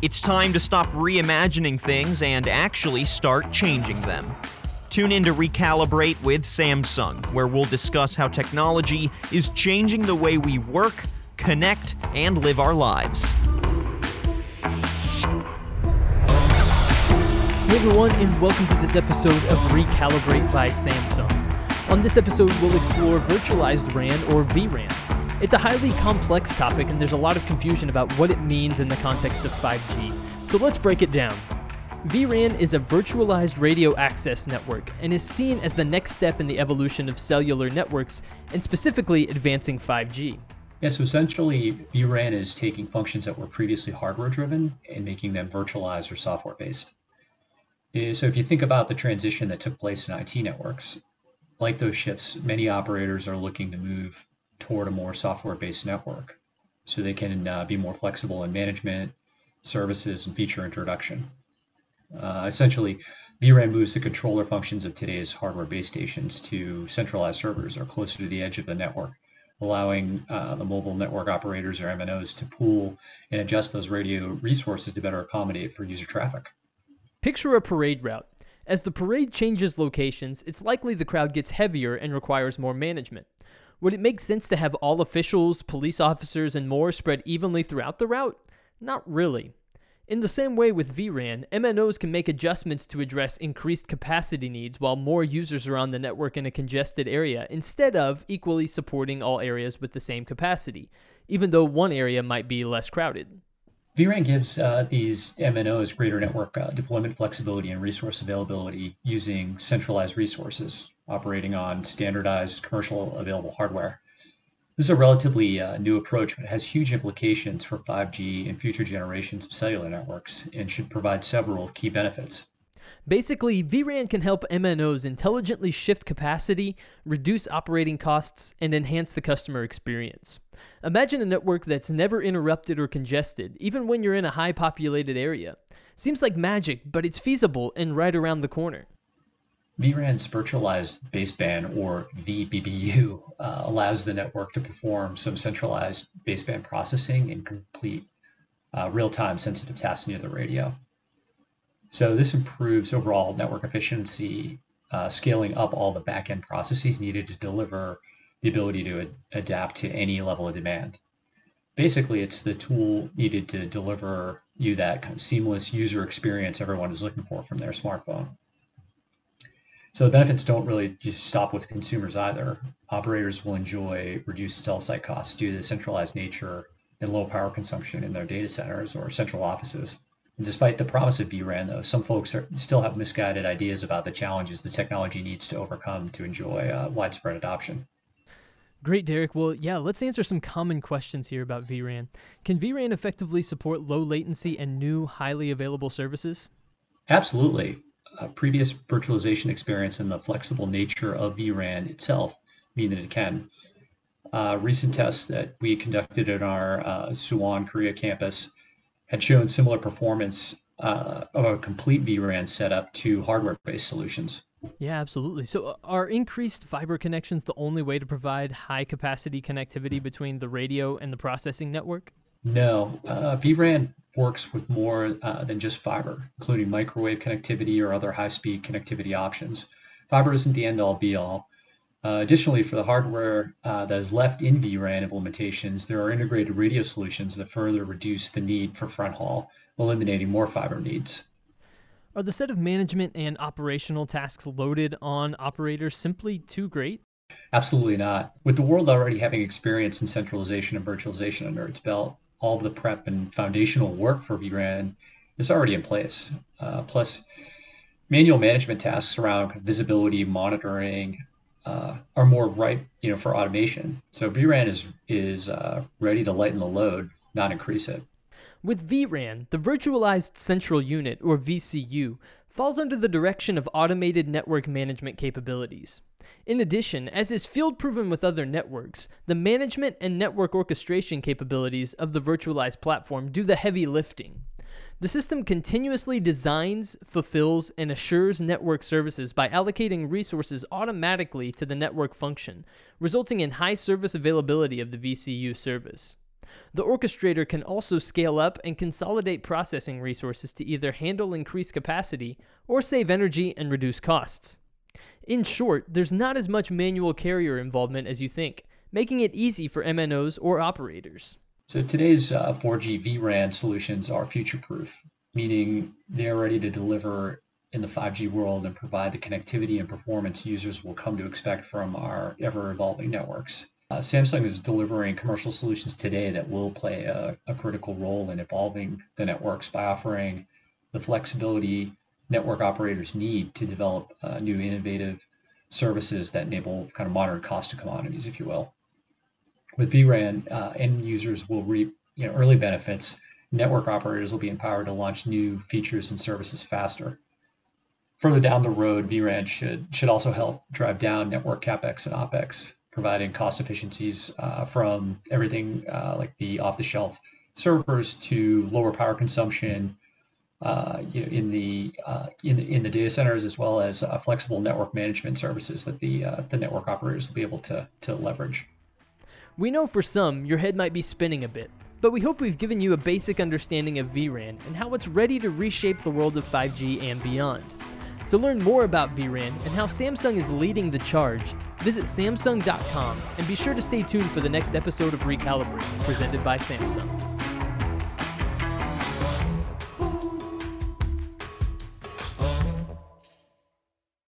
It's time to stop reimagining things and actually start changing them. Tune in to Recalibrate with Samsung, where we'll discuss how technology is changing the way we work, connect, and live our lives. Hey everyone, and welcome to this episode of Recalibrate by Samsung. On this episode, we'll explore virtualized RAN or vRAN. It's a highly complex topic, and there's a lot of confusion about what it means in the context of 5G. So let's break it down. vRAN is a virtualized radio access network and is seen as the next step in the evolution of cellular networks, and specifically advancing 5G. Yeah, so essentially, vRAN is taking functions that were previously hardware driven and making them virtualized or software based. Eh, so if you think about the transition that took place in IT networks, like those shifts, many operators are looking to move toward a more software-based network so they can uh, be more flexible in management, services, and feature introduction. Uh, essentially, vRAN moves the controller functions of today's hardware base stations to centralized servers or closer to the edge of the network, allowing uh, the mobile network operators or MNOs to pool and adjust those radio resources to better accommodate for user traffic. Picture a parade route. As the parade changes locations, it's likely the crowd gets heavier and requires more management. Would it make sense to have all officials, police officers, and more spread evenly throughout the route? Not really. In the same way with vRAN, MNOs can make adjustments to address increased capacity needs while more users are on the network in a congested area, instead of equally supporting all areas with the same capacity, even though one area might be less crowded vRAN gives uh, these MNOs greater network uh, deployment flexibility and resource availability using centralized resources operating on standardized commercial available hardware. This is a relatively uh, new approach, but it has huge implications for 5G and future generations of cellular networks and should provide several key benefits. Basically, vRAN can help MNOs intelligently shift capacity, reduce operating costs, and enhance the customer experience. Imagine a network that's never interrupted or congested, even when you're in a high populated area. Seems like magic, but it's feasible and right around the corner. vRAN's virtualized baseband, or vBBU, uh, allows the network to perform some centralized baseband processing and complete uh, real time sensitive tasks near the radio. So this improves overall network efficiency, uh, scaling up all the backend processes needed to deliver the ability to ad- adapt to any level of demand. Basically, it's the tool needed to deliver you that kind of seamless user experience everyone is looking for from their smartphone. So the benefits don't really just stop with consumers either. Operators will enjoy reduced cell site costs due to the centralized nature and low power consumption in their data centers or central offices. And despite the promise of vRAN, though, some folks are, still have misguided ideas about the challenges the technology needs to overcome to enjoy uh, widespread adoption. Great, Derek. Well, yeah, let's answer some common questions here about vRAN. Can vRAN effectively support low latency and new, highly available services? Absolutely. Uh, previous virtualization experience and the flexible nature of vRAN itself mean that it can. Uh, recent tests that we conducted in our uh, Suwon, Korea campus had shown similar performance uh, of a complete vRAN setup to hardware-based solutions. Yeah, absolutely. So, uh, are increased fiber connections the only way to provide high capacity connectivity between the radio and the processing network? No, uh, vRAN works with more uh, than just fiber, including microwave connectivity or other high speed connectivity options. Fiber isn't the end all be all. Uh, additionally, for the hardware uh, that is left in vRAN implementations, there are integrated radio solutions that further reduce the need for front haul, eliminating more fiber needs. Are the set of management and operational tasks loaded on operators simply too great? Absolutely not. With the world already having experience in centralization and virtualization under its belt, all of the prep and foundational work for vRAN is already in place. Uh, plus, manual management tasks around visibility, monitoring, uh, are more ripe, you know, for automation. So vRAN is is uh, ready to lighten the load, not increase it. With vRAN, the Virtualized Central Unit, or VCU, falls under the direction of automated network management capabilities. In addition, as is field proven with other networks, the management and network orchestration capabilities of the virtualized platform do the heavy lifting. The system continuously designs, fulfills, and assures network services by allocating resources automatically to the network function, resulting in high service availability of the VCU service. The orchestrator can also scale up and consolidate processing resources to either handle increased capacity or save energy and reduce costs. In short, there's not as much manual carrier involvement as you think, making it easy for MNOs or operators. So today's uh, 4G vRAN solutions are future-proof, meaning they're ready to deliver in the 5G world and provide the connectivity and performance users will come to expect from our ever-evolving networks. Uh, Samsung is delivering commercial solutions today that will play a, a critical role in evolving the networks by offering the flexibility network operators need to develop uh, new innovative services that enable kind of modern cost of commodities, if you will. With vRAN, uh, end users will reap you know, early benefits. Network operators will be empowered to launch new features and services faster. Further down the road, vRAN should should also help drive down network capex and opex, providing cost efficiencies uh, from everything uh, like the off-the-shelf servers to lower power consumption, uh, you know, in the uh, in in the data centers as well as uh, flexible network management services that the uh, the network operators will be able to to leverage. We know for some your head might be spinning a bit, but we hope we've given you a basic understanding of vRAN and how it's ready to reshape the world of 5G and beyond. To learn more about vRAN and how Samsung is leading the charge, visit Samsung.com and be sure to stay tuned for the next episode of Recalibrate, presented by Samsung.